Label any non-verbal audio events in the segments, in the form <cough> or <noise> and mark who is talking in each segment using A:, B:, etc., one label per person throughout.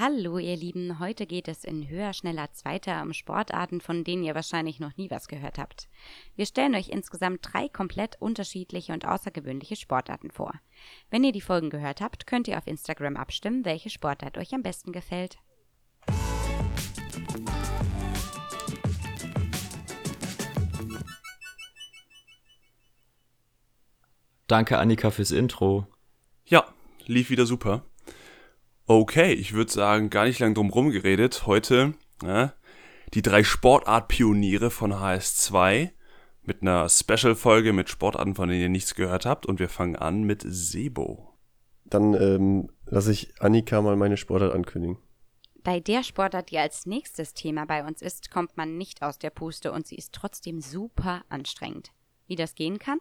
A: Hallo ihr Lieben, heute geht es in Höher, Schneller, Zweiter um Sportarten, von denen ihr wahrscheinlich noch nie was gehört habt. Wir stellen euch insgesamt drei komplett unterschiedliche und außergewöhnliche Sportarten vor. Wenn ihr die Folgen gehört habt, könnt ihr auf Instagram abstimmen, welche Sportart euch am besten gefällt.
B: Danke Annika fürs Intro.
C: Ja, lief wieder super. Okay, ich würde sagen, gar nicht lang drum rumgeredet. Heute ja, die drei Sportart-Pioniere von HS2 mit einer Special-Folge mit Sportarten, von denen ihr nichts gehört habt. Und wir fangen an mit Sebo.
D: Dann ähm, lasse ich Annika mal meine Sportart ankündigen.
A: Bei der Sportart, die als nächstes Thema bei uns ist, kommt man nicht aus der Puste und sie ist trotzdem super anstrengend. Wie das gehen kann?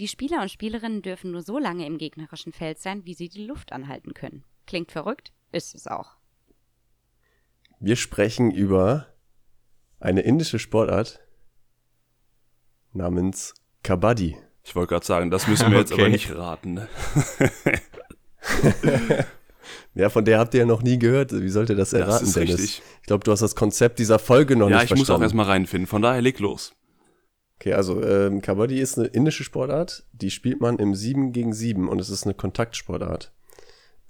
A: Die Spieler und Spielerinnen dürfen nur so lange im gegnerischen Feld sein, wie sie die Luft anhalten können. Klingt verrückt, ist es auch.
D: Wir sprechen über eine indische Sportart namens Kabaddi.
C: Ich wollte gerade sagen, das müssen wir jetzt okay. aber nicht raten. Ne? <laughs>
D: ja, von der habt ihr ja noch nie gehört. Wie sollte das erraten, das ist Dennis? Richtig. Ich glaube, du hast das Konzept dieser Folge noch
C: ja,
D: nicht verstanden.
C: Ja, ich muss auch erstmal reinfinden. Von daher leg los.
D: Okay, also ähm, Kabaddi ist eine indische Sportart. Die spielt man im 7 gegen 7 und es ist eine Kontaktsportart.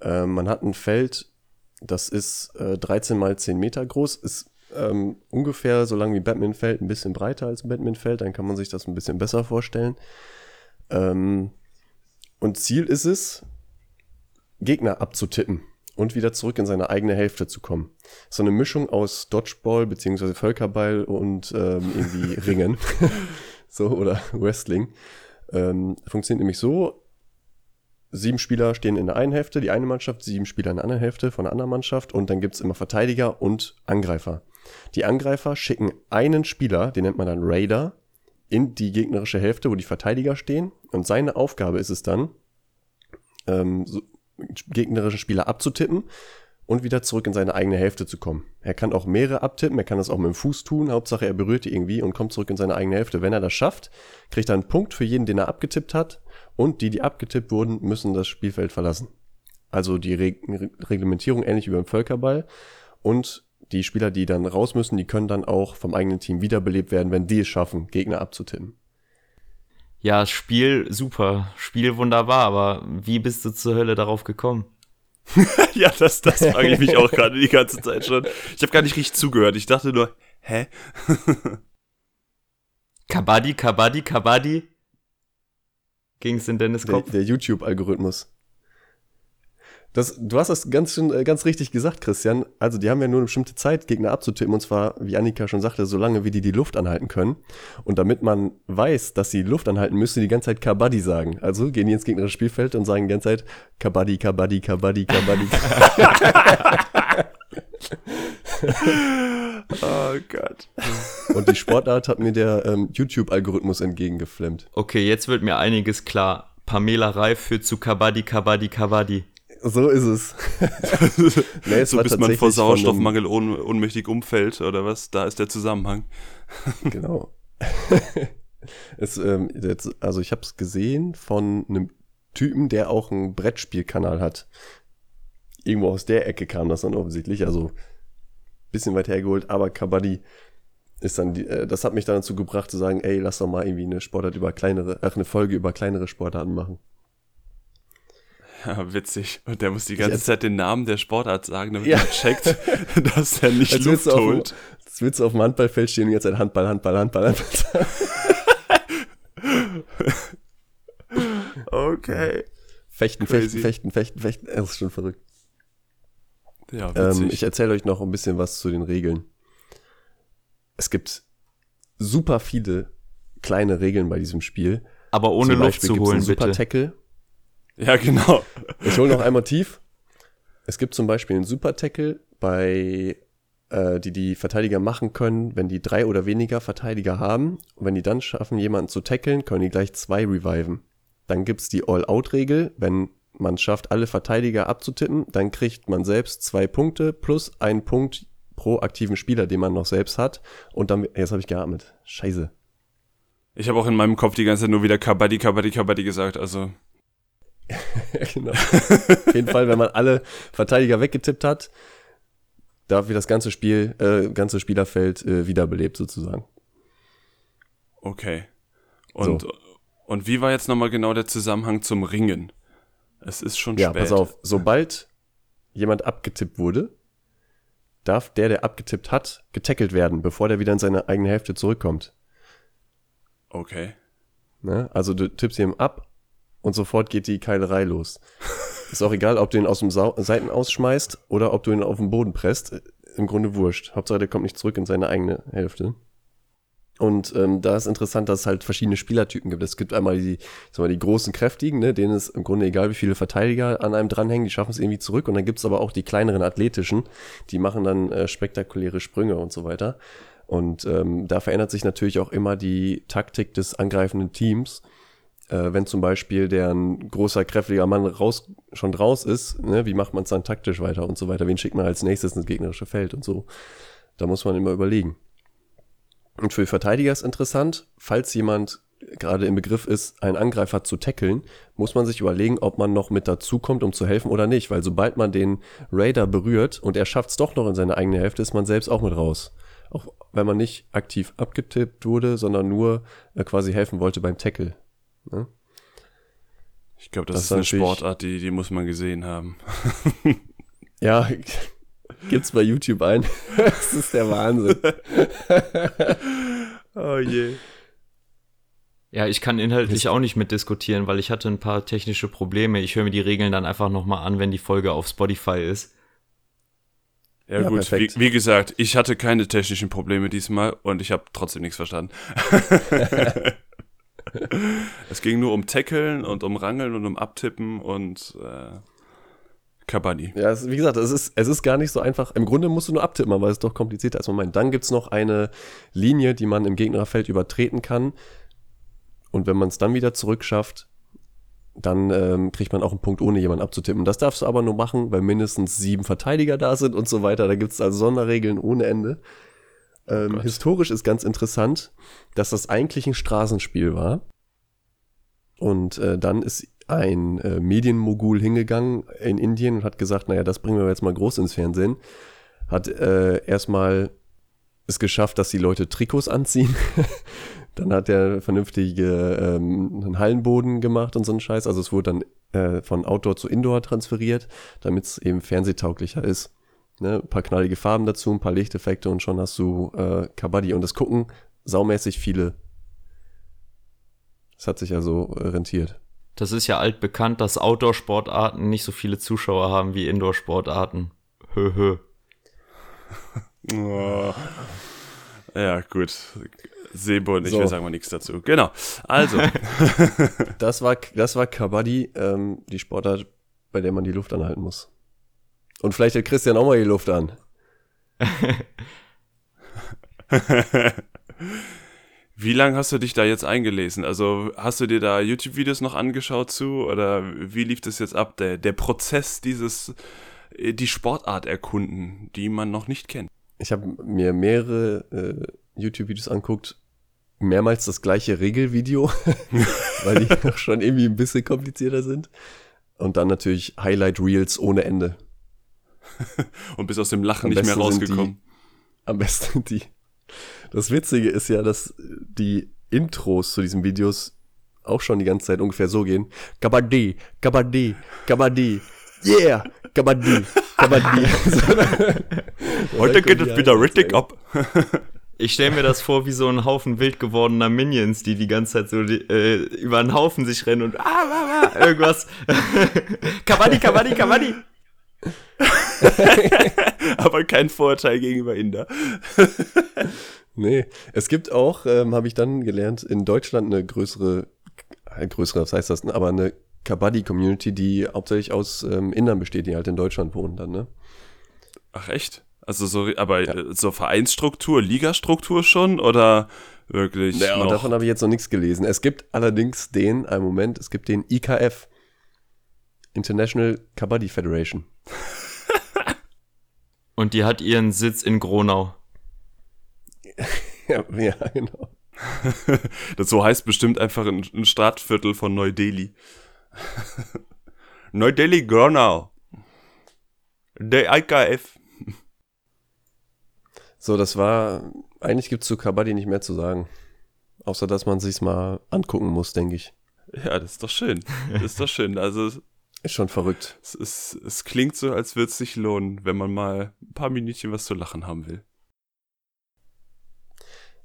D: Ähm, man hat ein Feld, das ist äh, 13 mal 10 Meter groß, ist ähm, ungefähr so lang wie Batman-Feld, ein bisschen breiter als Batman-Feld, dann kann man sich das ein bisschen besser vorstellen. Ähm, und Ziel ist es, Gegner abzutippen und wieder zurück in seine eigene Hälfte zu kommen. So eine Mischung aus Dodgeball beziehungsweise Völkerball und ähm, irgendwie <laughs> Ringen. so, oder Wrestling. Ähm, funktioniert nämlich so, sieben Spieler stehen in der einen Hälfte, die eine Mannschaft, sieben Spieler in der anderen Hälfte von der anderen Mannschaft und dann gibt's immer Verteidiger und Angreifer. Die Angreifer schicken einen Spieler, den nennt man dann Raider, in die gegnerische Hälfte, wo die Verteidiger stehen und seine Aufgabe ist es dann, ähm, so, gegnerischen Spieler abzutippen und wieder zurück in seine eigene Hälfte zu kommen. Er kann auch mehrere abtippen, er kann das auch mit dem Fuß tun, Hauptsache er berührt die irgendwie und kommt zurück in seine eigene Hälfte. Wenn er das schafft, kriegt er einen Punkt für jeden, den er abgetippt hat und die, die abgetippt wurden, müssen das Spielfeld verlassen. Also die Re Reglementierung ähnlich wie beim Völkerball und die Spieler, die dann raus müssen, die können dann auch vom eigenen Team wiederbelebt werden, wenn die es schaffen, Gegner abzutippen.
B: Ja, Spiel super, Spiel wunderbar, aber wie bist du zur Hölle darauf gekommen? <laughs>
C: ja, das, das frage ich mich auch gerade die ganze Zeit schon. Ich habe gar nicht richtig zugehört. Ich dachte nur, hä? <laughs>
B: Kabaddi, Kabaddi, Kabaddi. Ging's in Dennis Kopf?
D: Der, der YouTube-Algorithmus. Das, du hast das ganz, schön, äh, ganz richtig gesagt, Christian. Also, die haben ja nur eine bestimmte Zeit, Gegner abzutippen. Und zwar, wie Annika schon sagte, so lange, wie die die Luft anhalten können. Und damit man weiß, dass sie die Luft anhalten, müssen die ganze Zeit Kabaddi sagen. Also gehen die ins gegnerische Spielfeld und sagen die ganze Zeit Kabaddi, Kabaddi, Kabaddi, Kabaddi. <laughs>
C: oh Gott.
D: Und die Sportart hat mir der ähm, YouTube-Algorithmus entgegengeflimmt.
B: Okay, jetzt wird mir einiges klar. Pamela Reif führt zu Kabaddi, Kabaddi, Kabaddi.
D: So ist es. <laughs>
C: nee, es so bis man vor Sauerstoffmangel un ohnmächtig umfällt oder was? Da ist der Zusammenhang. <laughs>
D: genau. <laughs> es, ähm, also ich habe es gesehen von einem Typen, der auch einen Brettspielkanal hat. Irgendwo aus der Ecke kam das dann offensichtlich. Also bisschen weit hergeholt, aber Kabaddi ist dann, die, äh, das hat mich dann dazu gebracht zu sagen, ey, lass doch mal irgendwie eine Sportart über kleinere, ach, eine Folge über kleinere Sportarten machen.
C: Ja, witzig. Und der muss die ganze Zeit den Namen der Sportart sagen, damit ja. man checkt, <laughs> dass er nicht als Luft holt.
D: Jetzt willst du auf dem Handballfeld stehen und jetzt ein Handball, Handball, Handball, Handball. <laughs>
C: okay.
D: Fechten, Crazy. fechten, fechten, fechten, fechten. Das ist schon verrückt.
C: Ja, ähm,
D: ich erzähle euch noch ein bisschen was zu den Regeln. Es gibt super viele kleine Regeln bei diesem Spiel.
B: Aber ohne Luft zu holen,
D: Super
B: bitte.
D: Tackle.
C: Ja, genau.
D: Ich hole noch einmal tief. Es gibt zum Beispiel einen Super Tackle, bei äh, die die Verteidiger machen können, wenn die drei oder weniger Verteidiger haben. Und wenn die dann schaffen, jemanden zu tackeln, können die gleich zwei reviven. Dann gibt's die All-Out-Regel, wenn man schafft, alle Verteidiger abzutippen, dann kriegt man selbst zwei Punkte plus einen Punkt pro aktiven Spieler, den man noch selbst hat. Und dann, jetzt habe ich geatmet. Scheiße.
C: Ich habe auch in meinem Kopf die ganze Zeit nur wieder Kabaddi, Kabaddi, Kabaddi gesagt, also. <laughs>
D: genau. Auf jeden Fall, wenn man alle Verteidiger weggetippt hat, da wird das ganze Spiel, äh, ganze Spielerfeld äh, wiederbelebt sozusagen.
C: Okay. Und, so. und wie war jetzt nochmal genau der Zusammenhang zum Ringen? Es ist schon
D: ja,
C: spät.
D: Ja, pass auf. Sobald jemand abgetippt wurde, darf der, der abgetippt hat, getackelt werden, bevor der wieder in seine eigene Hälfte zurückkommt.
C: Okay.
D: Ne? Also du tippst ihm ab und sofort geht die Keilerei los. Ist auch egal, ob du ihn aus dem Sau Seiten ausschmeißt oder ob du ihn auf den Boden presst. Im Grunde wurscht. Hauptsache, der kommt nicht zurück in seine eigene Hälfte. Und ähm, da ist interessant, dass es halt verschiedene Spielertypen gibt. Es gibt einmal die, sagen wir, die großen Kräftigen, ne, denen ist im Grunde egal, wie viele Verteidiger an einem dranhängen, die schaffen es irgendwie zurück. Und dann gibt's aber auch die kleineren athletischen, die machen dann äh, spektakuläre Sprünge und so weiter. Und ähm, da verändert sich natürlich auch immer die Taktik des angreifenden Teams. Äh, wenn zum Beispiel der ein großer, kräftiger Mann raus, schon raus ist, ne, wie macht man es dann taktisch weiter und so weiter? Wen schickt man als nächstes ins gegnerische Feld und so? Da muss man immer überlegen. Und für Verteidiger ist interessant, falls jemand gerade im Begriff ist, einen Angreifer zu tackeln, muss man sich überlegen, ob man noch mit dazukommt, um zu helfen oder nicht. Weil sobald man den Raider berührt und er schafft es doch noch in seine eigene Hälfte, ist man selbst auch mit raus. Auch wenn man nicht aktiv abgetippt wurde, sondern nur äh, quasi helfen wollte beim Tackle. Ne?
C: Ich glaube, das, das, ist eine Sportart, die, die muss man gesehen haben. <laughs>
D: ja, <laughs> Gibt's bei YouTube ein. <laughs> das ist der Wahnsinn.
C: oh je.
B: Ja, ich kann inhaltlich auch nicht mitdiskutieren, weil ich hatte ein paar technische Probleme. Ich höre mir die Regeln dann einfach nochmal an, wenn die Folge auf Spotify ist.
C: Ja, ja gut, wie, wie, gesagt, ich hatte keine technischen Probleme diesmal und ich habe trotzdem nichts verstanden. <laughs> es ging nur um Tackeln und um Rangeln und um Abtippen und äh, Kabani.
D: Ja, es, wie gesagt, es ist, es ist gar nicht so einfach. Im Grunde musst du nur abtippen, aber es doch komplizierter als man meint. Dann gibt's noch eine Linie, die man im Gegnerfeld übertreten kann. Und wenn man es dann wieder zurückschafft, dann ähm, kriegt man auch einen Punkt, ohne jemanden abzutippen. Das darfst du aber nur machen, weil mindestens sieben Verteidiger da sind und so weiter. Da gibt's also Sonderregeln ohne Ende. Ähm, oh historisch ist ganz interessant, dass das eigentlich ein Straßenspiel war. Und äh, dann ist ein äh, Medienmogul hingegangen in Indien und hat gesagt, naja, das bringen wir jetzt mal groß ins Fernsehen. Hat äh, erstmal es geschafft, dass die Leute Trikots anziehen. <laughs> dann hat er vernünftige ähm, einen Hallenboden gemacht und so einen Scheiß. Also es wurde dann äh, von Outdoor zu Indoor transferiert, damit es eben fernsehtauglicher ist. Ne? Ein paar knallige Farben dazu, ein paar Lichteffekte und schon hast du äh, Kabaddi. Und das gucken saumäßig viele. Das hat sich also rentiert.
B: Das ist ja altbekannt, dass Outdoor-Sportarten nicht so viele Zuschauer haben wie Indoor-Sportarten. Höhö.
C: oh. Ja, gut. Sebo und ich, so. wir sagen mal nichts dazu. Genau. Also. <laughs>
D: das war, das war Kabaddi, ähm, die Sportart, bei der man die Luft anhalten muss. Und vielleicht hält Christian auch mal die Luft an. <laughs>
C: Wie lange hast du dich da jetzt eingelesen? Also hast du dir da YouTube-Videos noch angeschaut zu oder wie lief das jetzt ab? Der, der Prozess dieses, äh, die Sportart erkunden, die man noch nicht kennt.
D: Ich habe mir mehrere äh, YouTube-Videos anguckt, mehrmals das gleiche Regelvideo, <laughs> weil die <laughs> auch schon irgendwie ein bisschen komplizierter sind. Und dann natürlich Highlight-Reels ohne Ende. <laughs>
C: Und bis aus dem Lachen am nicht mehr rausgekommen.
D: Die, am besten die das Witzige ist ja, dass die Intros zu diesen Videos auch schon die ganze Zeit ungefähr so gehen. Kabaddi, Kabaddi, Kabaddi, yeah, Kabaddi, Kabaddi. <laughs>
C: Heute geht es wieder richtig ab. <laughs>
B: Ich stelle mir das vor wie so ein Haufen wild gewordener Minions, die die ganze Zeit so äh, über einen Haufen sich rennen und ah, ah, ah, irgendwas. Kabaddi, Kabaddi, Kabaddi. <laughs>
C: Aber kein Vorurteil gegenüber Inder. <laughs>
D: nee, es gibt auch, ähm, habe ich dann gelernt, in Deutschland eine größere, ein größere, was heißt das, aber eine Kabaddi-Community, die hauptsächlich aus ähm, Indern besteht, die halt in Deutschland wohnen dann, ne?
C: Ach echt? Also so, aber ja. Äh, so Vereinsstruktur, Ligastruktur schon oder wirklich?
D: Ja, naja, davon habe ich jetzt noch nichts gelesen. Es gibt allerdings den, einen Moment, es gibt den IKF. International Kabaddi Federation. <laughs>
B: Und die hat ihren Sitz in Gronau. <laughs>
D: ja, ja, genau. <laughs>
C: das so heißt bestimmt einfach ein, ein Stadtviertel von Neu-Delhi. Neu-Delhi, Gronau. Der IKF.
D: So, das war, eigentlich gibt's zu Kabaddi nicht mehr zu sagen. Außer, dass man sich's mal angucken muss, denke ich.
C: Ja, das ist doch schön. Das ist doch schön. Also
D: Ist schon verrückt.
C: es, ist, es klingt so, als würde es sich lohnen, wenn man mal ein paar Minütchen was zu lachen haben will.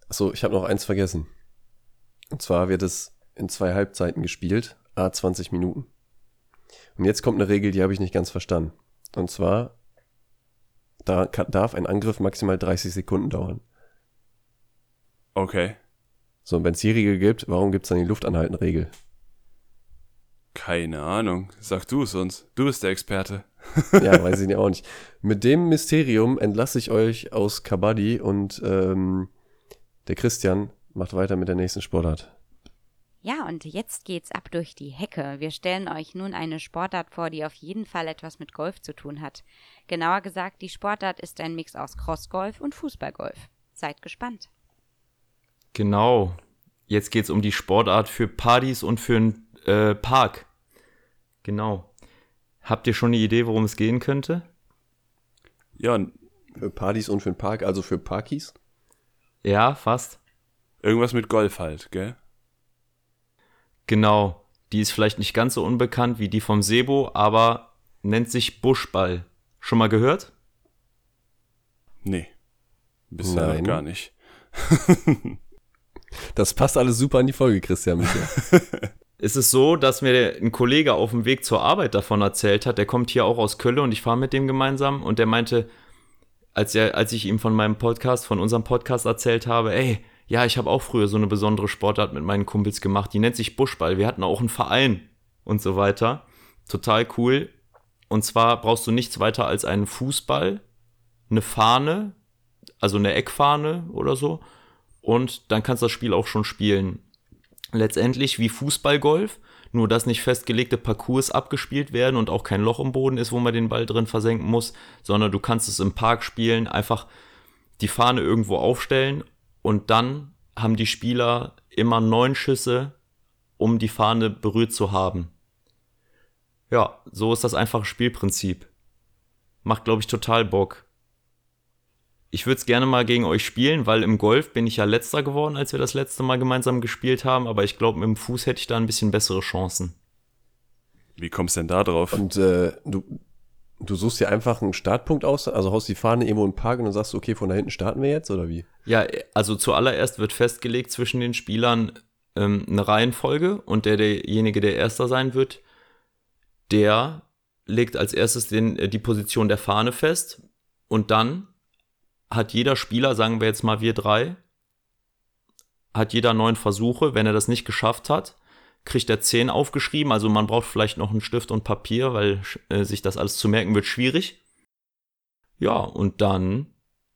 D: Achso, ich habe noch eins vergessen. Und zwar wird es in zwei Halbzeiten gespielt, a 20 Minuten. Und jetzt kommt eine Regel, die habe ich nicht ganz verstanden. Und zwar, da kann, darf ein Angriff maximal 30 Sekunden dauern.
C: Okay.
D: So, und wenn es die Regel gibt, warum gibt es dann die Luftanhalten-Regel?
C: Keine Ahnung. Sag du es uns. Du bist der Experte. <laughs>
D: Ja, weiß <laughs> ich nicht auch nicht. Mit dem Mysterium entlasse ich euch aus Kabaddi und ähm, der Christian macht weiter mit der nächsten Sportart.
A: Ja, und jetzt geht's ab durch die Hecke. Wir stellen euch nun eine Sportart vor, die auf jeden Fall etwas mit Golf zu tun hat. Genauer gesagt, die Sportart ist ein Mix aus Crossgolf und Fußballgolf. Seid gespannt.
B: Genau. Jetzt geht's um die Sportart für Partys und für einen äh, Park. Genau. Habt ihr schon eine Idee, worum es gehen könnte?
C: Ja, und
D: Für Partys und für den Park, also für Parkies.
B: Ja, fast.
C: irgendwas mit Golf halt, gell?
B: Genau. Die ist vielleicht nicht ganz so unbekannt wie die vom Sebo, aber nennt sich Buschball. Schon mal gehört?
C: Nee. Bisher
D: Nein.
C: noch gar nicht.
D: Das passt alles super an die Folge, Christian. <laughs> Michael.
B: Es ist so, dass mir ein Kollege auf dem Weg zur Arbeit davon erzählt hat. Der kommt hier auch aus Köln und ich fahre mit dem gemeinsam. Und der meinte, als, er, als ich ihm von meinem Podcast, von unserem Podcast erzählt habe, ey, ja, ich habe auch früher so eine besondere Sportart mit meinen Kumpels gemacht. Die nennt sich Buschball. Wir hatten auch einen Verein und so weiter. Total cool. Und zwar brauchst du nichts weiter als einen Fußball, eine Fahne, also eine Eckfahne oder so. Und dann kannst du das Spiel auch schon spielen letztendlich wie Fußballgolf, nur dass nicht festgelegte Parcours abgespielt werden und auch kein Loch im Boden ist, wo man den Ball drin versenken muss, sondern du kannst es im Park spielen, einfach die Fahne irgendwo aufstellen und dann haben die Spieler immer neun Schüsse, um die Fahne berührt zu haben. Ja, so ist das einfache Spielprinzip. Macht, glaube ich, total Bock. Ich würde es gerne mal gegen euch spielen, weil im Golf bin ich ja letzter geworden, als wir das letzte Mal gemeinsam gespielt haben, aber ich glaube, mit dem Fuß hätte ich da ein bisschen bessere Chancen.
C: Wie kommst du denn da drauf?
D: Und äh, du, du suchst dir einfach einen Startpunkt aus, also haust die Fahne irgendwo im Park und dann sagst du, okay, von da hinten starten wir jetzt, oder wie?
B: Ja, also zuallererst wird festgelegt zwischen den Spielern ähm, eine Reihenfolge und der derjenige, der erster sein wird, der legt als erstes den, äh, die Position der Fahne fest und dann hat jeder Spieler, sagen wir jetzt mal wir drei, hat jeder neun Versuche. Wenn er das nicht geschafft hat, kriegt er zehn aufgeschrieben. Also man braucht vielleicht noch einen Stift und Papier, weil äh, sich das alles zu merken wird schwierig. Ja, und dann,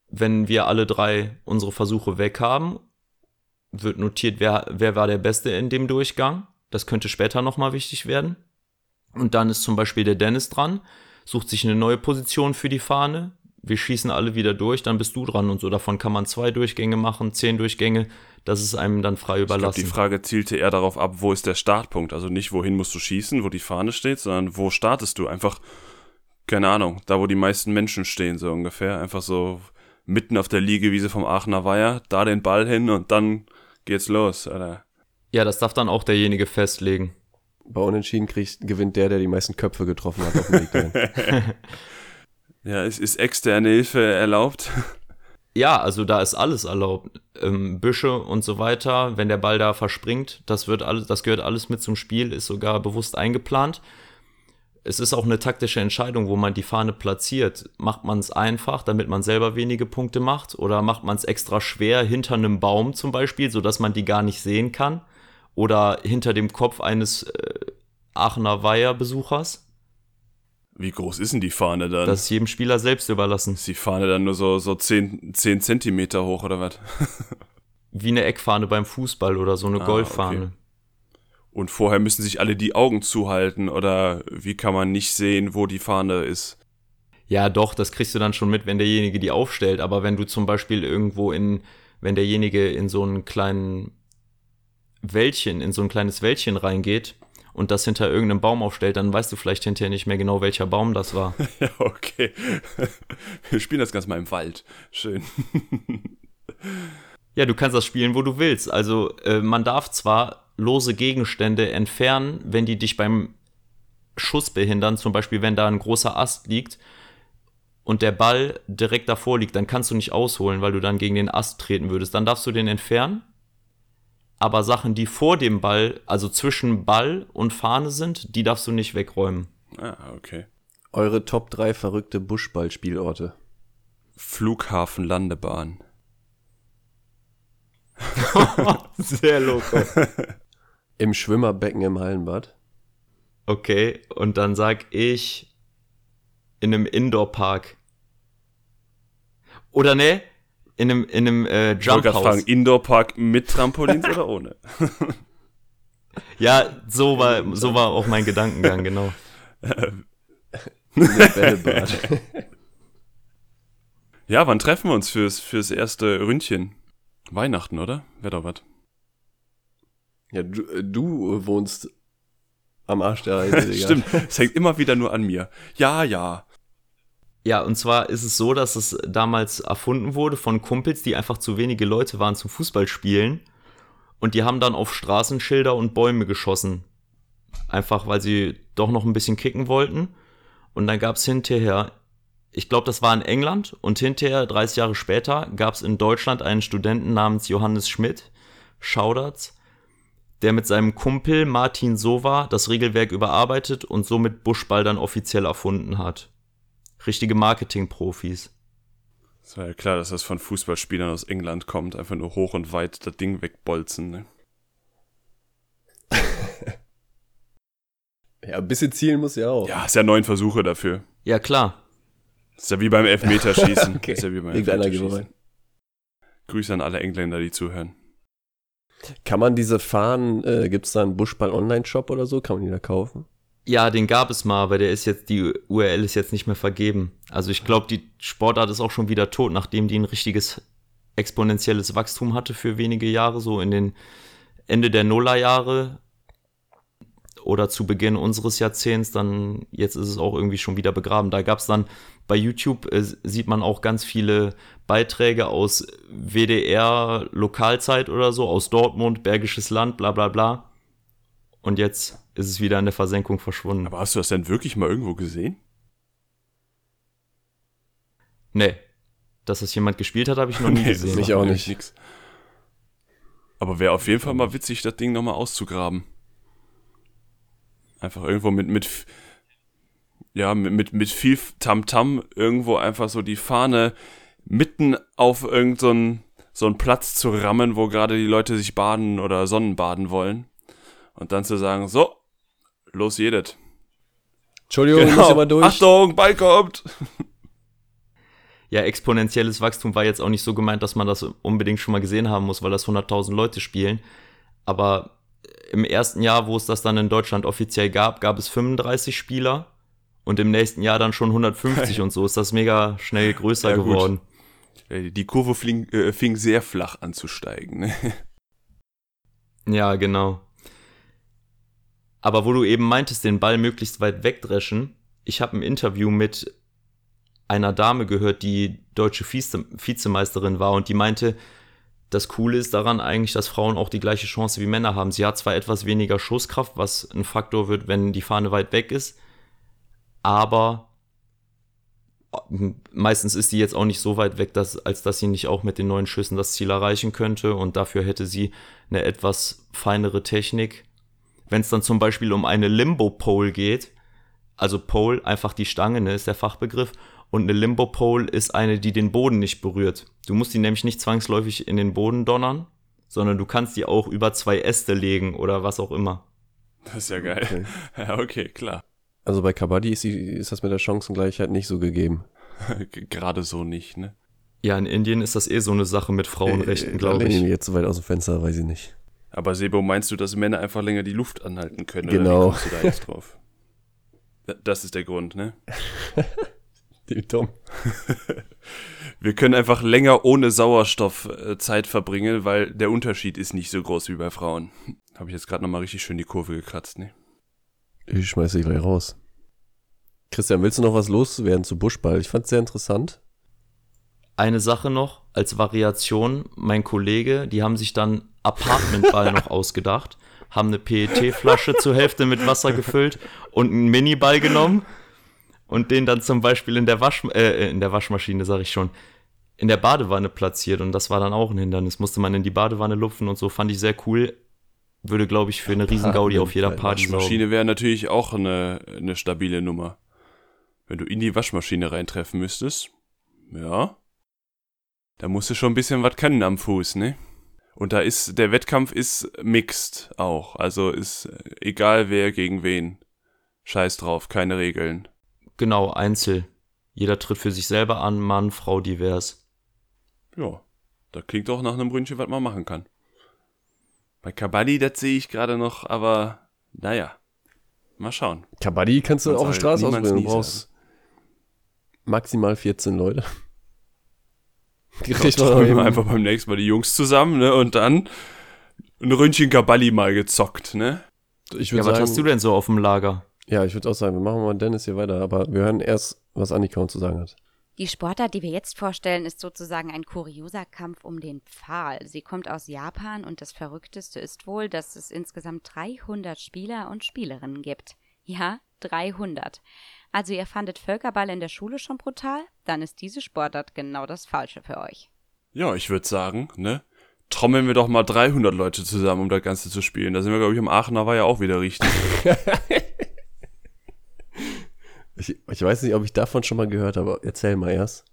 B: wenn wir alle drei unsere Versuche weg haben, wird notiert, wer, wer war der Beste in dem Durchgang. Das könnte später nochmal wichtig werden. Und dann ist zum Beispiel der Dennis dran, sucht sich eine neue Position für die Fahne. Wir schießen alle wieder durch, dann bist du dran und so. Davon kann man zwei Durchgänge machen, zehn Durchgänge. Das ist einem dann frei
C: Ich glaube,
B: überlassen.
C: die Frage zielte eher darauf ab, wo ist der Startpunkt? Also nicht, wohin musst du schießen, wo die Fahne steht, sondern wo startest du? Einfach, keine Ahnung, da wo die meisten Menschen stehen, so ungefähr. Einfach so mitten auf der Liegewiese vom Aachener Weiher, da den Ball hin und dann geht's los, Alter.
B: ja, das darf dann auch derjenige festlegen.
D: Bei Unentschieden kriegt, gewinnt der, der die meisten Köpfe getroffen hat auf dem Weg. <laughs>
C: Ja, ist, ist externe Hilfe erlaubt? <laughs>
B: Ja, also da ist alles erlaubt. Ähm, Büsche und so weiter, wenn der Ball da verspringt, das wird alles, das gehört alles mit zum Spiel, ist sogar bewusst eingeplant. Es ist auch eine taktische Entscheidung, wo man die Fahne platziert. Macht man es einfach, damit man selber wenige Punkte macht, oder macht man es extra schwer hinter einem Baum zum Beispiel, sodass man die gar nicht sehen kann, oder hinter dem Kopf eines äh, Aachener Weiher-Besuchers.
C: Wie groß ist denn die Fahne dann?
B: Das ist jedem Spieler selbst überlassen.
C: ist die Fahne dann nur so, so 10, 10 Zentimeter hoch oder was? <laughs>
B: Wie eine Eckfahne beim Fußball oder so eine
C: Ah,
B: Golffahne.
C: okay. Und vorher müssen sich alle die Augen zuhalten oder wie kann man nicht sehen, wo die Fahne ist?
B: Ja, doch, das kriegst du dann schon mit, wenn derjenige die aufstellt. Aber wenn du zum Beispiel irgendwo in, wenn derjenige in so einen kleinen Wäldchen, in so ein kleines Wäldchen reingeht und das hinter irgendeinem Baum aufstellt, dann weißt du vielleicht hinterher nicht mehr genau, welcher Baum das war. <laughs>
C: Ja, okay. <laughs> Wir spielen das Ganze mal im Wald. Schön. <laughs>
B: Ja, du kannst das spielen, wo du willst. Also äh, man darf zwar lose Gegenstände entfernen, wenn die dich beim Schuss behindern, zum Beispiel wenn da ein großer Ast liegt und der Ball direkt davor liegt, dann kannst du nicht ausholen, weil du dann gegen den Ast treten würdest. Dann darfst du den entfernen. Aber Sachen, die vor dem Ball, also zwischen Ball und Fahne sind, die darfst du nicht wegräumen.
C: Ah, okay.
D: Eure Top 3 verrückte Buschballspielorte.
C: Flughafen, Landebahn. <laughs>
B: Sehr locker. <laughs>
D: Im Schwimmerbecken im Hallenbad.
B: Okay, und dann sag ich in einem Indoor-Park. Oder ne? In einem, in einem äh,
C: Ich wollte gerade fragen. Indoor-Park mit Trampolins oder ohne? <laughs>
B: Ja, so war, so war auch mein Gedankengang, genau. <laughs>
D: Bällebad.
C: Ja, wann treffen wir uns fürs, fürs erste Ründchen? Weihnachten, oder? Wäre doch was.
D: ja, du, äh, du wohnst am Arsch der Reise. <laughs>
C: Stimmt, es hängt immer wieder nur an mir. Ja, ja.
B: Ja, und zwar ist es so, dass es damals erfunden wurde von Kumpels, die einfach zu wenige Leute waren zum Fußballspielen. Und die haben dann auf Straßenschilder und Bäume geschossen. Einfach weil sie doch noch ein bisschen kicken wollten. Und dann gab es hinterher, ich glaube, das war in England. Und hinterher, 30 Jahre später, gab es in Deutschland einen Studenten namens Johannes Schmidt, Schauderts, der mit seinem Kumpel Martin Sova das Regelwerk überarbeitet und somit Buschball dann offiziell erfunden hat. Richtige Marketing-Profis.
C: Es war ja klar, dass das von Fußballspielern aus England kommt. Einfach nur hoch und weit das Ding wegbolzen. Ne? <laughs>
D: Ja, ein bisschen zielen muss ja auch.
C: Ja, ist ja neun Versuche dafür.
B: Ja, klar.
C: Ist ja wie beim Elfmeterschießen.
D: Okay. <laughs>
C: Ist ja wie beim Elfmeterschießen. Grüße an alle Engländer, die zuhören.
D: Kann man diese Fahnen, äh, gibt es da einen Buschball-Online-Shop oder so? Kann man die da kaufen?
B: Ja, den gab es mal, aber der ist jetzt, die URL ist jetzt nicht mehr vergeben. Also ich glaube, die Sportart ist auch schon wieder tot, nachdem die ein richtiges exponentielles Wachstum hatte für wenige Jahre, so in den Ende der Nullerjahre oder zu Beginn unseres Jahrzehnts, dann jetzt ist es auch irgendwie schon wieder begraben. Da gab es dann bei YouTube, äh, sieht man auch ganz viele Beiträge aus WDR, Lokalzeit oder so, aus Dortmund, Bergisches Land, bla bla bla. Und jetzt ist es wieder in der Versenkung verschwunden.
C: Aber hast du das denn wirklich mal irgendwo gesehen?
B: Nee. Dass das jemand gespielt hat, habe ich noch nie
C: Nee,
B: gesehen.
C: sagt
D: auch nicht.
C: Nix. Aber wäre auf jeden Fall mal witzig, das Ding nochmal auszugraben. Einfach irgendwo mit, mit, ja, mit, mit, mit viel Tamtam irgendwo einfach so die Fahne mitten auf irgendeinen so einen Platz zu rammen, wo gerade die Leute sich baden oder Sonnenbaden wollen. Und dann zu sagen, so, los jedet.
D: Entschuldigung, ich muss ja mal durch.
C: Achtung, Ball kommt.
B: Ja, exponentielles Wachstum war jetzt auch nicht so gemeint, dass man das unbedingt schon mal gesehen haben muss, weil das 100.000 Leute spielen. Aber im ersten Jahr, wo es das dann in Deutschland offiziell gab, gab es 35 Spieler. Und im nächsten Jahr dann schon 150 <laughs> und so ist das mega schnell größer
C: Ja,
B: geworden.
C: Äh, Die Kurve fing, äh, fing sehr flach an zu steigen. Ne?
B: Ja, genau. Aber wo du eben meintest, den Ball möglichst weit wegdreschen, ich habe ein Interview mit einer Dame gehört, die deutsche Vize Vizemeisterin war und die meinte, das Coole ist daran eigentlich, dass Frauen auch die gleiche Chance wie Männer haben. Sie hat zwar etwas weniger Schusskraft, was ein Faktor wird, wenn die Fahne weit weg ist, aber meistens ist sie jetzt auch nicht so weit weg, dass, als dass sie nicht auch mit den neuen Schüssen das Ziel erreichen könnte und dafür hätte sie eine etwas feinere Technik. Wenn es dann zum Beispiel um eine Limbo-Pole geht, also Pole, einfach die Stange, ne, ist der Fachbegriff, und eine Limbo-Pole ist eine, die den Boden nicht berührt. Du musst die nämlich nicht zwangsläufig in den Boden donnern, sondern du kannst die auch über zwei Äste legen oder was auch immer.
C: Das ist ja geil.
D: Okay. <laughs>
C: Ja, okay, klar.
D: Also bei Kabaddi ist, die, ist das mit der Chancengleichheit nicht so gegeben.
C: Gerade so nicht, ne?
B: Ja, in Indien ist das eh so eine Sache mit Frauenrechten,
D: Äh,
B: glaube
D: da lehne
B: ich.
D: mich jetzt so weit aus dem Fenster, weiß ich nicht.
C: Aber Sebo, meinst du, dass Männer einfach länger die Luft anhalten können?
D: Genau.
C: Oder wie kommst du da jetzt drauf? Da- Das ist der Grund, ne? <laughs>
D: Die Tom. <laughs>
C: Wir können einfach länger ohne Sauerstoff äh, Zeit verbringen, weil der Unterschied ist nicht so groß wie bei Frauen. <laughs> Habe ich jetzt gerade nochmal richtig schön die Kurve gekratzt, ne?
D: Ich schmeiße dich gleich raus. Christian, willst du noch was loswerden zu Buschball? Ich fand's sehr interessant.
B: Eine Sache noch als Variation, mein Kollege, die haben sich dann Apartmentball noch ausgedacht, haben eine PET-Flasche zur Hälfte mit Wasser gefüllt und einen Miniball genommen und den dann zum Beispiel in der, Wasch, äh, in der Waschmaschine, sag ich schon, in der Badewanne platziert und das war dann auch ein Hindernis. Musste man in die Badewanne lupfen und so, fand ich sehr cool. Würde, glaube ich, für eine Riesengaudi auf jeder Party sorgen.
C: Waschmaschine wäre natürlich auch eine, eine stabile Nummer. Wenn du in die Waschmaschine reintreffen müsstest, ja, da musst du schon ein bisschen was können am Fuß, ne? Und da ist, der Wettkampf ist mixed auch. Also ist egal wer gegen wen. Scheiß drauf, keine Regeln.
B: Genau, Einzel. Jeder tritt für sich selber an, Mann, Frau divers.
C: Ja, da klingt doch nach einem Brünnchen, was man machen kann. Bei Kabaddi, das sehe ich gerade noch, aber naja, mal schauen.
D: Kabaddi kannst du
C: Man's
D: auf der
C: halt
D: Straße ausprobieren. Du brauchst maximal 14 Leute. Die
C: Ich
D: kriegt man auch
C: wir
D: eben-
C: einfach beim nächsten Mal die Jungs zusammen, ne? Und dann ein Ründchen Kabaddi mal gezockt, ne?
D: Ich
B: Ja,
D: würde
B: was
D: sagen,
B: hast du denn so auf dem Lager?
D: ja, ich würde auch sagen, wir machen mal Dennis hier weiter, aber wir hören erst, was Annika uns zu sagen hat.
A: Die Sportart, die wir jetzt vorstellen, ist sozusagen ein kurioser Kampf um den Pfahl. Sie kommt aus Japan und das Verrückteste ist wohl, dass es insgesamt 300 Spieler und Spielerinnen gibt. Ja, 300. Also ihr fandet Völkerball in der Schule schon brutal? Dann ist diese Sportart genau das Falsche für euch.
C: Ja, ich würde sagen, ne? Trommeln wir doch mal 300 Leute zusammen, um das Ganze zu spielen. Da sind wir, glaube ich, am Aachener war ja auch wieder richtig. <laughs> <laughs>
D: Ich, ich weiß nicht, ob ich davon schon mal gehört habe. Erzähl mal erst.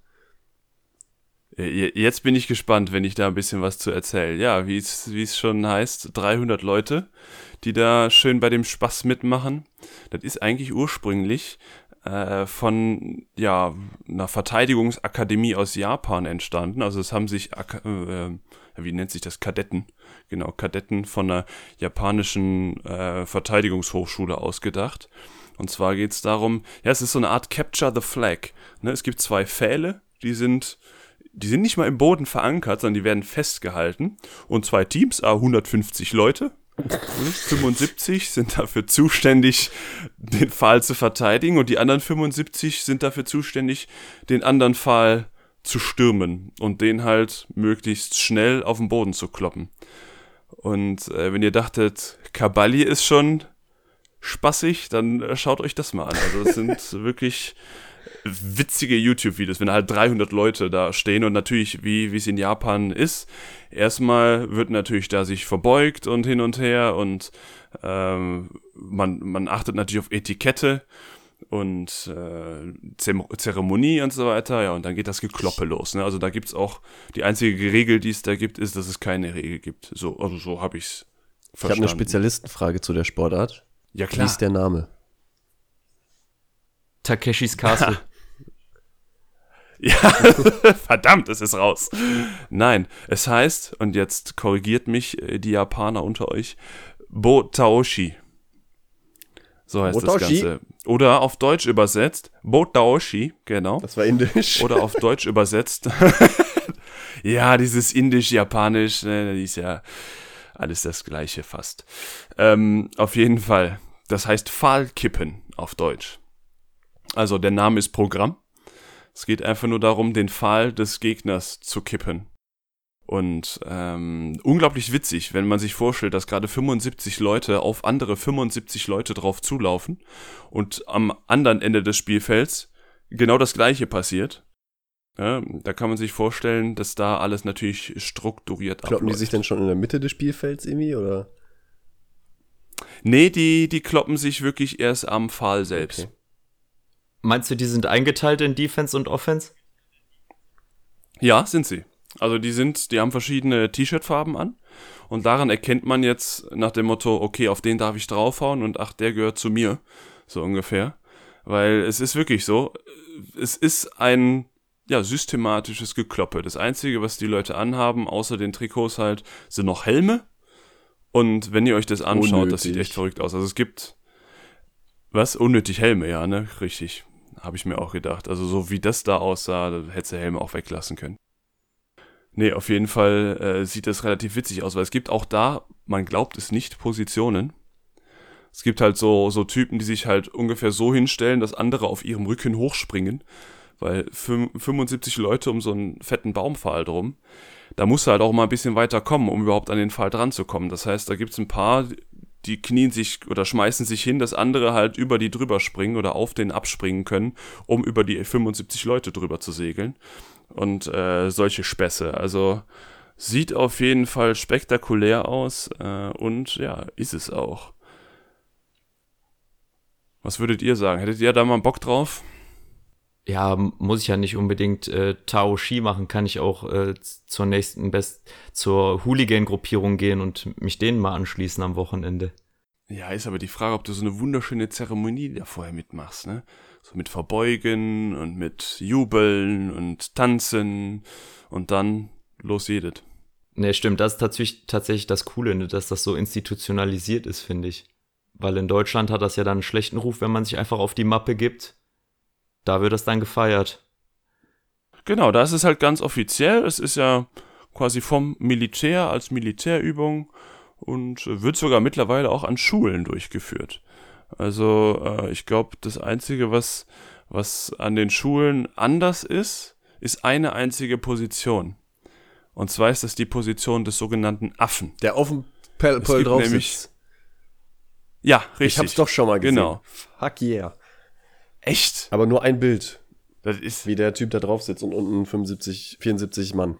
C: Äh, Jetzt bin ich gespannt, wenn ich da ein bisschen was zu erzähle. Ja, wie es wie es schon heißt, 300 Leute, die da schön bei dem Spaß mitmachen. Das ist eigentlich ursprünglich äh, von ja einer Verteidigungsakademie aus Japan entstanden. Also es haben sich äh, wie nennt sich das Kadetten genau Kadetten von einer japanischen äh, Verteidigungshochschule ausgedacht. Und zwar geht es darum, ja, es ist so eine Art Capture the Flag. Ne? Es gibt zwei Pfähle, die sind die sind nicht mal im Boden verankert, sondern die werden festgehalten. Und zwei Teams, ah, 150 Leute. 75 sind dafür zuständig, den Pfahl zu verteidigen und die anderen 75 sind dafür zuständig, den anderen Pfahl zu stürmen und den halt möglichst schnell auf den Boden zu kloppen. Und äh, wenn ihr dachtet, Kabali ist schon spaßig, dann äh, schaut euch das mal an. Also es sind <laughs> wirklich witzige YouTube-Videos, wenn halt 300 Leute da stehen und natürlich, wie wie es in Japan ist, erstmal wird natürlich da sich verbeugt und hin und her und ähm, man, man achtet natürlich auf Etikette und äh, Zeremonie und so weiter, ja, und dann geht das Gekloppe los. Ne? Also da gibt's auch, die einzige Regel, die es da gibt, ist, dass es keine Regel gibt. So, also so habe
D: Ich habe
C: verstanden.
D: eine Spezialistenfrage zu der Sportart.
C: Ja,
D: Wie
C: klar.
D: ist der Name?
B: Takeshis Castle. <laughs>
C: Ja, <laughs> verdammt, es ist raus. Nein, es heißt, und jetzt korrigiert mich äh, die Japaner unter euch, Botaoshi. So heißt
D: Botaoshi?
C: das Ganze. Oder auf Deutsch übersetzt, Botaoshi, genau.
D: Das war indisch.
C: Oder auf <laughs> Deutsch übersetzt. ja, dieses Indisch-Japanisch, ne, die ist ja alles das Gleiche fast. Ähm, auf jeden Fall. Das heißt Pfahlkippen auf Deutsch. Also der Name ist Programm. Es geht einfach nur darum, den Pfahl des Gegners zu kippen. Und ähm, unglaublich witzig, wenn man sich vorstellt, dass gerade 75 Leute auf andere 75 Leute drauf zulaufen und am anderen Ende des Spielfelds genau das gleiche passiert. Ja, da kann man sich vorstellen, dass da alles natürlich strukturiert
D: Kloppen die
C: abläuft.
D: sich denn schon in der Mitte des Spielfelds irgendwie, oder?
C: Nee, die, die kloppen sich wirklich erst am Pfahl selbst.
D: Okay.
B: Meinst du, die sind eingeteilt in Defense und Offense?
C: Ja, sind sie. Also die sind, die haben verschiedene T-Shirt-Farben an und daran erkennt man jetzt nach dem Motto, okay, auf den darf ich draufhauen und ach, der gehört zu mir, so ungefähr. Weil es ist wirklich so, es ist ein ja, systematisches Gekloppe. Das Einzige, was die Leute anhaben, außer den Trikots halt, sind noch Helme. Und wenn ihr euch das anschaut, das sieht
D: Unnötig.
C: echt verrückt aus. Also es gibt, was? Unnötig Helme, ja, ne? Richtig. Habe ich mir auch gedacht. Also so wie das da aussah, da hättest du Helme auch weglassen können. Nee, auf jeden Fall äh, sieht das relativ witzig aus, weil es gibt auch da, man glaubt es nicht, Positionen. Es gibt halt so, so Typen, die sich halt ungefähr so hinstellen, dass andere auf ihrem Rücken hochspringen, weil 75 Leute um so einen fetten Baumpfahl drum. Da musst du halt auch mal ein bisschen weiter kommen, um überhaupt an den Pfahl dran zu kommen. Das heißt, da gibt's ein paar, die knien sich oder schmeißen sich hin, dass andere halt über die drüber springen oder auf den abspringen können, um über die 75 Leute drüber zu segeln. Und äh, solche Späße. Also sieht auf jeden Fall spektakulär aus äh, und ja, ist es auch. Was würdet ihr sagen? Hättet ihr da mal Bock drauf?
B: Ja, muss ich ja nicht unbedingt äh, Tao Shi machen, kann ich auch äh, zur nächsten Best, zur Hooligan-Gruppierung gehen und mich denen mal anschließen am Wochenende.
C: Ja, ist aber die Frage, ob du so eine wunderschöne Zeremonie da vorher mitmachst, ne? So mit Verbeugen und mit Jubeln und Tanzen und dann los jedet.
B: Ne, stimmt, das ist tatsächlich, tatsächlich das Coole, ne, dass das so institutionalisiert ist, finde ich. Weil in Deutschland hat das ja dann einen schlechten Ruf, wenn man sich einfach auf die Mappe gibt. Da wird das dann gefeiert.
C: Genau, da ist es halt ganz offiziell. Es ist ja quasi vom Militär als Militärübung und wird sogar mittlerweile auch an Schulen durchgeführt. Also äh, ich glaube, das Einzige, was, was an den Schulen anders ist, ist eine einzige Position. Und zwar ist das die Position des sogenannten Affen.
D: Der auf dem Pelpel drauf
C: nämlich-
D: sitzt.
C: Ja, richtig.
D: Ich hab's doch schon mal gesehen.
C: Genau.
D: Fuck yeah.
C: Echt?
D: Aber nur ein Bild,
C: Das ist
D: wie der Typ da drauf sitzt und unten 75, 74 Mann.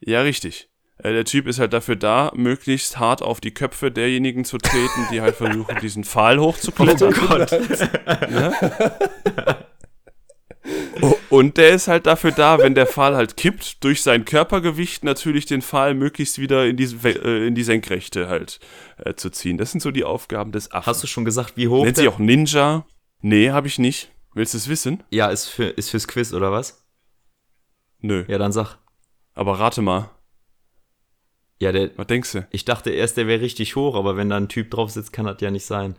C: Ja, richtig. Äh, Der Typ ist halt dafür da, möglichst hart auf die Köpfe derjenigen zu treten, die halt versuchen, <laughs> diesen Pfahl hochzuklettern.
B: Oh Gott.
C: Oh, <laughs> Und der ist halt dafür da, wenn der Pfahl halt kippt, durch sein Körpergewicht natürlich den Pfahl möglichst wieder in die, äh, in die Senkrechte halt äh, zu ziehen. Das sind so die Aufgaben des Affen.
B: Hast du schon gesagt, wie hoch?
C: Nennt sich auch Ninja? Nee, habe ich nicht. Willst du es wissen?
B: ja, ist, für, ist fürs Quiz, oder was?
C: Nö.
B: Ja, dann sag.
C: Aber rate mal.
B: Ja, der,
C: Was denkst du?
B: ich dachte erst, der wäre richtig hoch, aber wenn da ein Typ drauf sitzt, kann das ja nicht sein.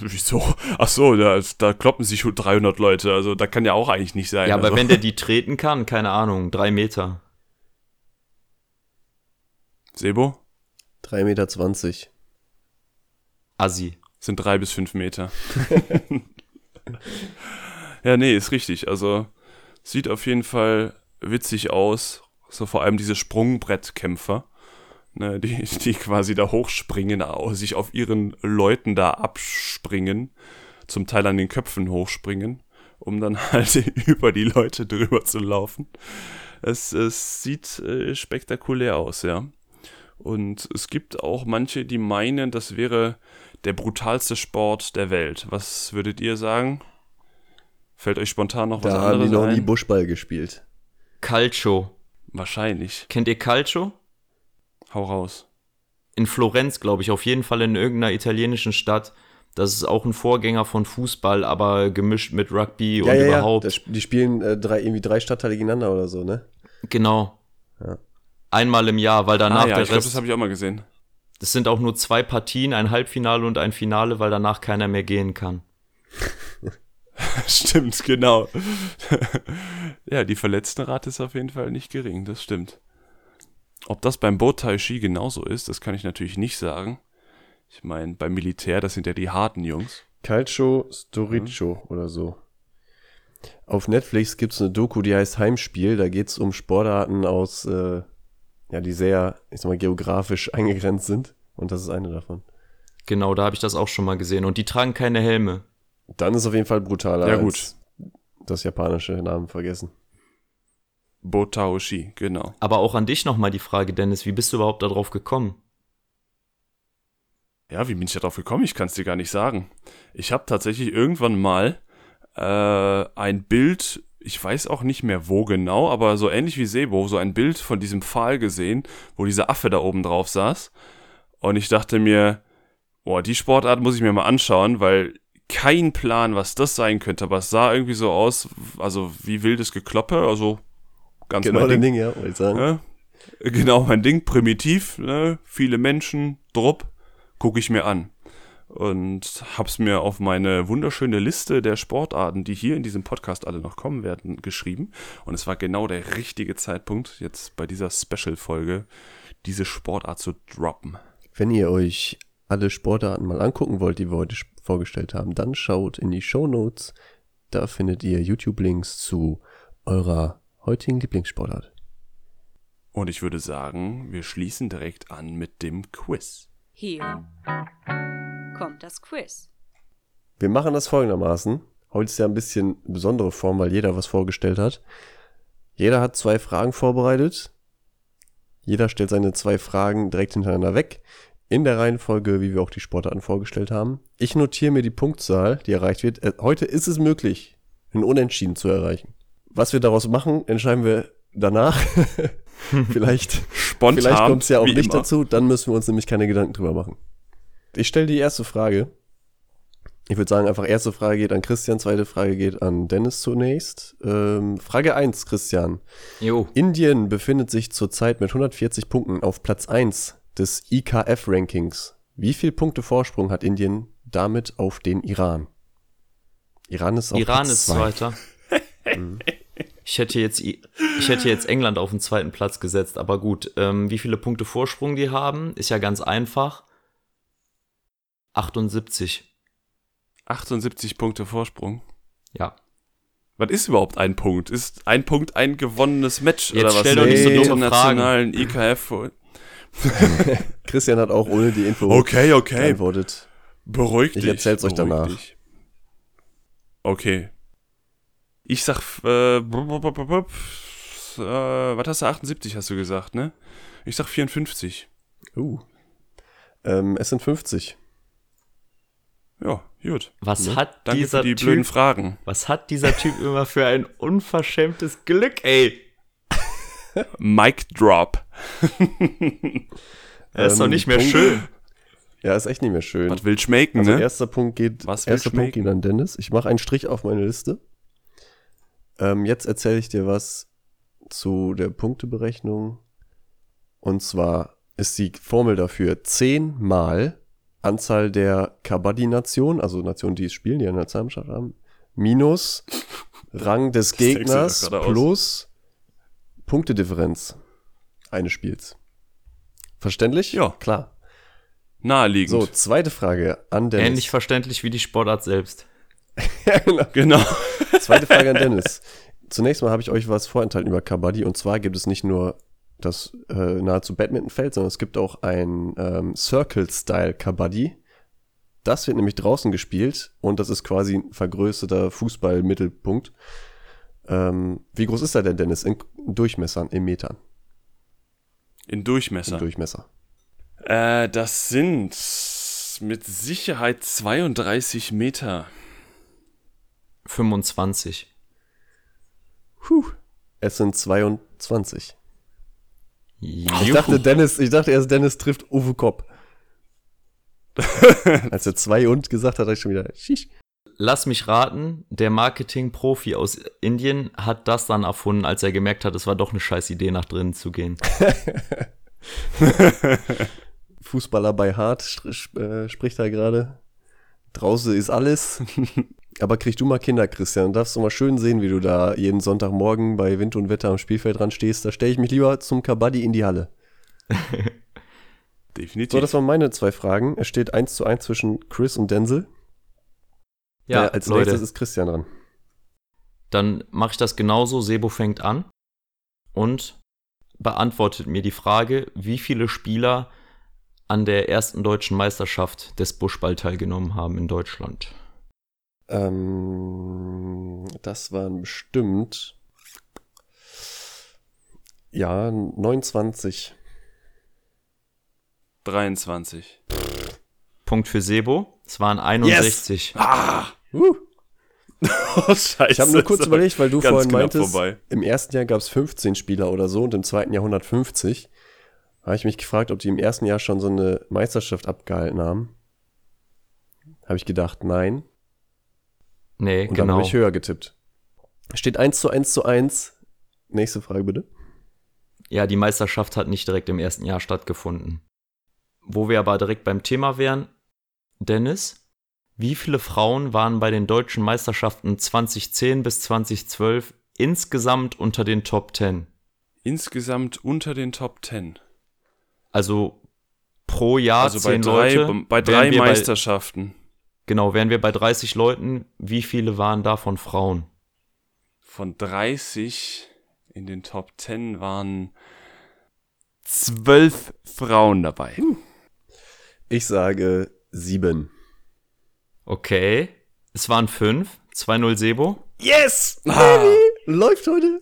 C: Wieso? Ach so, da, da kloppen sich schon 300 Leute. Also da kann ja auch eigentlich nicht sein.
B: Ja, aber
C: also.
B: wenn der die treten kann, keine Ahnung, drei Meter.
C: Sebo?
D: 3,20 Meter.
B: Assi.
C: Sind drei bis fünf Meter. <laughs> ja, nee, ist richtig. Also sieht auf jeden Fall witzig aus. So vor allem diese Sprungbrettkämpfer, ne, die, die quasi da hochspringen, sich auf ihren Leuten da abspringen, zum Teil an den Köpfen hochspringen, um dann <laughs> halt über die Leute drüber zu laufen. Es, es sieht äh, spektakulär aus, ja. Und es gibt auch manche, die meinen, das wäre der brutalste Sport der Welt. Was würdet ihr sagen? Fällt euch spontan noch was
D: Da haben die
C: anderes
D: noch nie
C: ein?
D: Buschball gespielt.
B: Calcio.
C: Wahrscheinlich.
B: Kennt ihr Calcio?
C: Hau raus.
B: In Florenz, glaube ich, auf jeden Fall in irgendeiner italienischen Stadt. Das ist auch ein Vorgänger von Fußball, aber gemischt mit Rugby und überhaupt.
D: Das, die spielen äh, drei, irgendwie drei Stadtteile gegeneinander oder so, ne?
B: Genau.
D: Ja.
B: Einmal im Jahr, weil danach
C: ah ja,
B: der
C: ich glaube, das habe ich auch mal gesehen.
B: das sind auch nur zwei Partien, ein Halbfinale und ein Finale, weil danach keiner mehr gehen kann. <laughs>
C: stimmt, genau. <laughs> ja, die Verletztenrate ist auf jeden Fall nicht gering, das stimmt. Ob das beim Botai Ski genauso ist, das kann ich natürlich nicht sagen. Ich meine, beim Militär, das sind ja die harten Jungs.
D: Calcio Storico oder so. Auf Netflix gibt's eine Doku, die heißt Heimspiel. Da geht's um Sportarten aus, äh, ja, die sehr, ich sag mal, geografisch <laughs> eingegrenzt sind. Und das ist eine davon.
B: Genau, da habe ich das auch schon mal gesehen. Und die tragen keine Helme.
D: Dann ist auf jeden Fall brutaler
C: Ja, gut.
D: als das japanische Namen vergessen.
C: Botao Ski, genau.
B: Aber auch an dich nochmal die Frage, Dennis, wie bist du überhaupt darauf gekommen?
C: Ja, wie bin ich darauf gekommen? Ich kann es dir gar nicht sagen. Ich habe tatsächlich irgendwann mal äh, ein Bild, ich weiß auch nicht mehr wo genau, aber so ähnlich wie Sebo, so ein Bild von diesem Pfahl gesehen, wo dieser Affe da oben drauf saß. Und ich dachte mir, boah, die Sportart muss ich mir mal anschauen, weil kein Plan, was das sein könnte, aber es sah irgendwie so aus, also wie wildes Gekloppe, also ganz
D: Genau
C: mein Ding.
D: Ding, ja, wollte ich sagen.
C: Ne? Genau, mein Ding, primitiv, ne? viele Menschen, Drupp, gucke ich mir an. Und hab's mir auf meine wunderschöne Liste der Sportarten, die hier in diesem Podcast alle noch kommen werden, geschrieben. Und es war genau der richtige Zeitpunkt, jetzt bei dieser Special-Folge diese Sportart zu droppen.
D: Wenn ihr euch alle Sportarten mal angucken wollt, die wir heute vorgestellt haben, dann schaut in die Show Notes. Da findet ihr YouTube-Links zu eurer heutigen Lieblingssportart.
C: Und ich würde sagen, wir schließen direkt an mit dem Quiz.
A: Hier kommt das Quiz.
D: Wir machen das folgendermaßen. Heute ist ja ein bisschen besondere Form, weil jeder was vorgestellt hat. Jeder hat zwei Fragen vorbereitet. Jeder stellt seine zwei Fragen direkt hintereinander weg. In der Reihenfolge, wie wir auch die Sportarten vorgestellt haben. Ich notiere mir die Punktzahl, die erreicht wird. Äh, heute ist es möglich, ein Unentschieden zu erreichen. Was wir daraus machen, entscheiden wir danach. <laughs> vielleicht
C: Spontan.
D: vielleicht kommt es ja auch nicht
C: immer.
D: dazu. Dann müssen wir uns nämlich keine Gedanken drüber machen. Ich stelle die erste Frage. Ich würde sagen, einfach erste Frage geht an Christian, zweite Frage geht an Dennis zunächst. Ähm, Frage 1, Christian.
B: Jo.
D: Indien befindet sich zurzeit mit 140 Punkten auf Platz 1 des IKF-Rankings. Wie viel Punkte Vorsprung hat Indien damit auf den Iran? Iran ist auf
B: Iran
D: Platz
B: ist
D: zwei.
B: Zweiter. <laughs> ich, hätte jetzt, I- ich hätte jetzt England auf den zweiten Platz gesetzt, aber gut. Ähm, wie viele Punkte Vorsprung die haben, ist ja ganz einfach. 78.
C: 78 Punkte Vorsprung.
B: Ja.
C: Was ist überhaupt ein Punkt? Ist ein Punkt ein gewonnenes Match
B: Jetzt
C: oder was?
B: stell doch
D: nicht so dumme
C: internationalen IKF. <laughs>
D: Christian hat auch ohne die Info
C: Okay, okay.
D: geantwortet.
C: Beruhig
D: Ich
C: dich.
D: erzähl's euch danach.
C: dich. Okay. Ich sag, äh, blub, blub, blub, äh, was hast du, 78 hast du gesagt, ne? Ich sag 54.
D: Uh. Ähm, es sind 50.
C: Ja, gut.
B: Was hat
C: Danke
B: dieser
C: für die blöden
B: Typ,
C: Fragen.
B: was hat dieser Typ immer für ein unverschämtes Glück, ey? <laughs>
C: Mic Drop. <laughs>
B: Er ist
D: Ähm,
B: doch nicht mehr
D: Punkt-
B: schön.
D: Ja, ist echt nicht mehr schön.
C: Was will schmecken,
D: Also
C: ne?
D: erster Punkt geht,
C: Was will
D: erster Punkt geht an Dennis. Ich mache einen Strich auf meine Liste. Ähm, jetzt erzähle ich dir was zu der Punkteberechnung. Und zwar ist die Formel dafür 10 mal Anzahl der Kabaddi-Nationen, also Nationen, die es spielen, die eine Nationalmannschaft haben, minus <laughs> Rang des
C: dir
D: Gegners
C: gerade aus.
D: plus Punktedifferenz eines Spiels. Verständlich?
C: Ja.
D: Klar.
C: Naheliegend.
D: So, zweite Frage an Dennis.
B: Ähnlich verständlich wie die Sportart selbst.
D: Ja, <laughs> genau.
C: Genau.
D: Zweite Frage an Dennis. Zunächst mal habe ich euch was vorenthalten über Kabaddi und zwar gibt es nicht nur das äh, nahezu Badmintonfeld, sondern es gibt auch ein ähm, Circle-Style Kabaddi. Das wird nämlich draußen gespielt und das ist quasi ein vergrößerter Fußballmittelpunkt. Ähm, wie groß ist er denn, Dennis? In Durchmessern, in Metern.
C: In Durchmesser.
D: Im Durchmesser.
C: Äh, das sind mit Sicherheit 32 Meter.
B: 25.
D: Puh. Es sind 22. Ich
B: Juhu.
D: dachte, Dennis, ich dachte erst, Dennis trifft Uwe Kopp. <laughs> Als er zwei und gesagt hat, habe ich schon wieder. Schisch.
B: Lass mich raten, der Marketing-Profi aus Indien hat das dann erfunden, als er gemerkt hat, es war doch eine scheiß Idee, nach drinnen zu gehen. <laughs>
D: Fußballer bei Hart st- äh, spricht da gerade. Draußen ist alles. <laughs> Aber krieg du mal Kinder, Christian, und darfst du mal schön sehen, wie du da jeden Sonntagmorgen bei Wind und Wetter am Spielfeld dran stehst. Da stelle ich mich lieber zum Kabaddi in die Halle. <laughs>
C: Definitiv.
D: So, das waren meine zwei Fragen. Es steht 1 zu 1 zwischen Chris und Denzel.
B: Ja,
D: Der als
B: Leute,
D: nächstes ist Christian dran.
B: dann mache ich das genauso. Sebo fängt an und beantwortet mir die Frage, wie viele Spieler an der ersten deutschen Meisterschaft des Buschball teilgenommen haben in Deutschland.
D: Ähm, das waren bestimmt. Ja, 29.
C: 23.
B: Punkt für Sebo. Es waren 61.
C: Ah!
D: Uh, <laughs>
C: Oh, scheiße.
D: ich habe nur kurz überlegt, weil du vorhin meintest,
C: vorbei.
D: im ersten Jahr gab es 15 Spieler oder so und im zweiten Jahr 150. Habe ich mich gefragt, ob die im ersten Jahr schon so eine Meisterschaft abgehalten haben. Habe ich gedacht, nein.
B: Nee,
D: Und dann
B: genau.
D: habe ich höher getippt. Steht 1 zu 1 zu 1. Nächste Frage bitte.
B: Ja, die Meisterschaft hat nicht direkt im ersten Jahr stattgefunden. Wo wir aber direkt beim Thema wären, Dennis, wie viele Frauen waren bei den deutschen Meisterschaften 2010 bis 2012 insgesamt unter den Top 10?
C: Insgesamt unter den Top 10.
B: Also pro Jahr
C: Also bei
B: zehn
C: drei,
B: Leute.
C: bei drei Meisterschaften.
B: Genau, wären wir bei 30 Leuten. Wie viele waren davon Frauen?
C: Von 30 in den Top 10 waren zwölf Frauen dabei.
D: Ich sage sieben.
B: Okay. Es waren fünf. 2-0 Sebo.
C: Yes!
D: Läuft heute.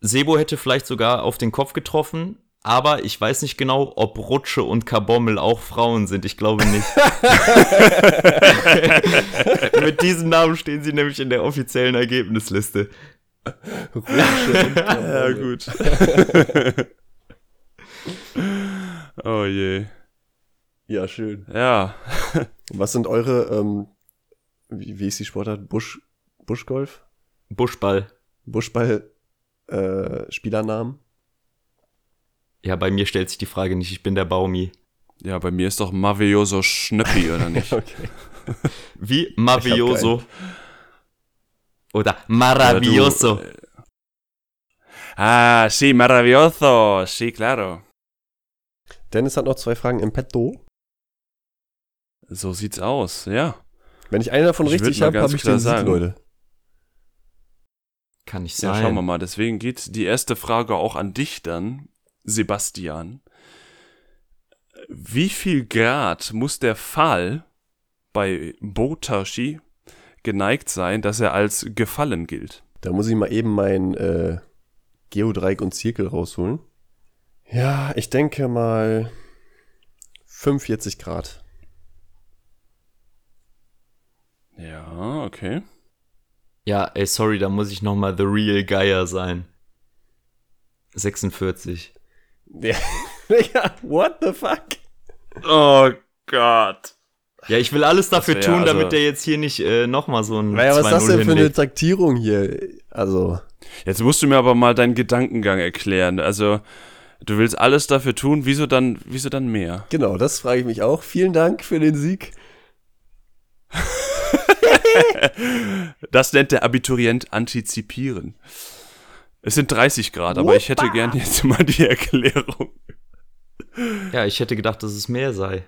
B: Sebo hätte vielleicht sogar auf den Kopf getroffen, aber ich weiß nicht genau, ob Rutsche und Kabommel auch Frauen sind. Ich glaube nicht. <laughs> <laughs> Mit diesem Namen stehen sie nämlich in der offiziellen Ergebnisliste. <laughs>
C: Ja, gut. oh je.
D: Ja, schön.
C: Ja.
D: Was sind eure, ähm, wie, wie ist die Sportart? Busch, Buschgolf?
B: Buschball.
D: Buschball, äh, Spielernamen?
B: Ja, bei mir stellt sich die Frage nicht, ich bin der Baumi.
C: Ja, bei mir ist doch Mavioso Schnöppi, oder <laughs> nicht?
D: Okay.
B: Wie Mavioso. Oder Maravilloso.
C: Ja, du, äh, ah, sí, maravilloso. Sí, claro.
D: Dennis hat noch zwei Fragen im Petto.
C: So sieht's aus, ja.
D: Wenn ich eine davon
C: Ich
D: richtig habe, habe ich den Sieg,
C: sagen.
D: Leute.
B: Kann nicht
C: Ja,
B: sein.
C: schauen wir mal. Deswegen geht die erste Frage auch an dich dann, Sebastian. Wie viel Grad muss der Pfahl bei Botashi geneigt sein, dass er als gefallen gilt?
D: Da muss ich mal eben mein äh, Geodreieck und Zirkel rausholen. Ja, ich denke mal 45 Grad.
C: Ja, okay.
B: Ja, ey, sorry, da muss ich nochmal The Real Geier sein. 46.
D: Ja, <laughs> ja, what the fuck?
C: Oh Gott.
B: Ja, ich will alles dafür
C: wär
B: tun,
C: also-
B: damit der jetzt hier nicht äh, nochmal so ein
D: Naja, was ist das
B: 2-0
D: denn für eine. Taktierung hier? Also,
C: Jetzt musst du mir aber mal deinen Gedankengang erklären. Also, du willst alles dafür tun, wieso dann, wieso dann mehr?
D: genau, das frage ich mich auch. Vielen Dank für den Sieg. <laughs>
C: Das nennt der Abiturient antizipieren. Es sind 30 Grad, aber ich hätte gern jetzt mal die Erklärung.
B: Ja, ich hätte gedacht, dass es mehr sei.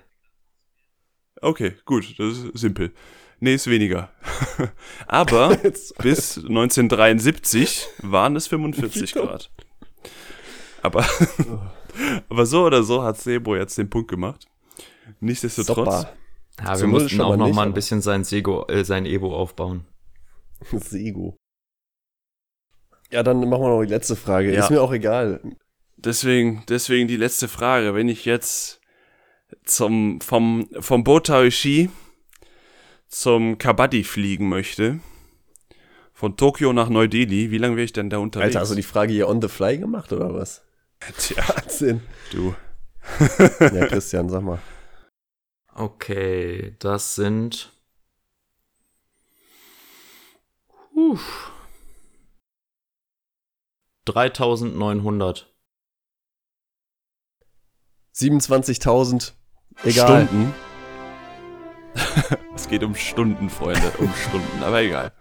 C: Okay, gut, das ist simpel. Nee, ist weniger. <laughs> aber <laughs> bis 1973 waren es 45 Grad. Aber, <laughs> aber so oder so hat Sebo jetzt den Punkt gemacht. Nichtsdestotrotz.
D: Super.
B: Ja, wir mussten auch noch
D: nicht,
B: mal ein bisschen sein, Sego, äh, sein Ego aufbauen.
D: Sego. Ja, dann machen wir noch die letzte Frage.
C: Ja.
D: Ist mir auch egal.
C: Deswegen, deswegen die letzte Frage. Wenn ich jetzt zum, vom, vom Botaoshi zum Kabaddi fliegen möchte, von Tokio nach Neu-Delhi, wie lange wäre ich denn da unterwegs?
D: Alter, hast du die Frage hier on the fly gemacht oder was? <laughs>
C: Tja,
D: Wahnsinn.
C: du.
D: Ja, Christian, sag mal.
B: Okay, das sind. Puh. 3900.
D: 27.000. Egal.
C: Stunden. <laughs> es geht um Stunden, Freunde, um Stunden, aber egal.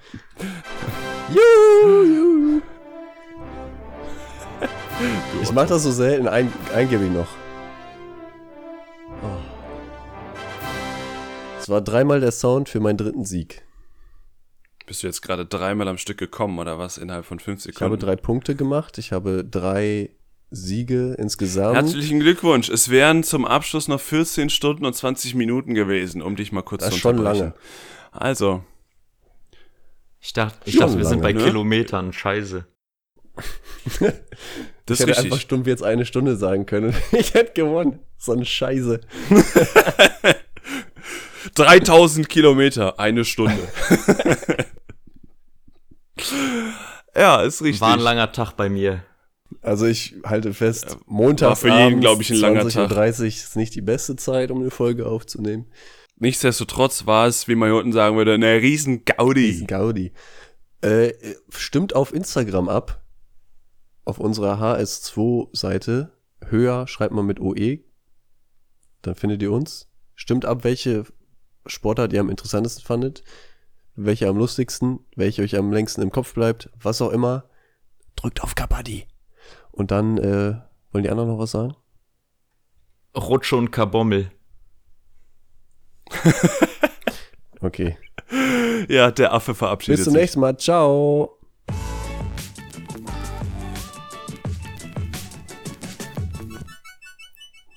C: <laughs>
D: Juhu, juhu. Ich mach das so selten, ein, ein gebe ich noch. Oh. Es war dreimal der Sound für meinen dritten Sieg.
C: Bist du jetzt gerade dreimal am Stück gekommen oder was innerhalb von fünf
D: Ich
C: Sekunden?
D: habe drei Punkte gemacht, ich habe drei Siege insgesamt.
C: Herzlichen Glückwunsch. Es wären zum Abschluss noch 14 Stunden und 20 Minuten gewesen, um dich mal kurz
D: Das
C: zu
D: ist schon
C: unterbrechen.
D: lange.
C: Also,
B: Ich dachte, ich dachte wir sind bei
C: lange, ne?
B: Kilometern. Scheiße.
C: das
D: ich hätte einfach
C: richtig.
D: stumpf jetzt eine Stunde sagen können. <laughs> Ich hätte gewonnen. So eine Scheiße. <laughs>
C: 3000 Kilometer, eine Stunde. <laughs> ja, ist richtig.
B: War ein langer Tag bei mir.
D: Also ich halte fest, montags
C: für jeden, glaub ich, ein langer Tag.
D: 20.30 Uhr ist nicht die beste Zeit, um eine Folge aufzunehmen.
C: Nichtsdestotrotz war es, wie man hier unten sagen würde, eine riesen Gaudi.
D: Gaudi. Äh, stimmt auf Instagram ab. Auf unserer HS2-Seite. Höher schreibt man mit OE. Dann findet ihr uns. Stimmt ab, welche Sportart ihr am interessantesten fandet. Welche am lustigsten. Welche euch am längsten im Kopf bleibt. Was auch immer. Drückt auf Kabaddi. Und dann, äh, wollen die anderen noch was sagen?
B: Rutsche und Kabommel. <laughs>
D: Okay.
C: Ja, der Affe verabschiedet
D: Bis zum
C: sich.
D: nächsten Mal. Ciao.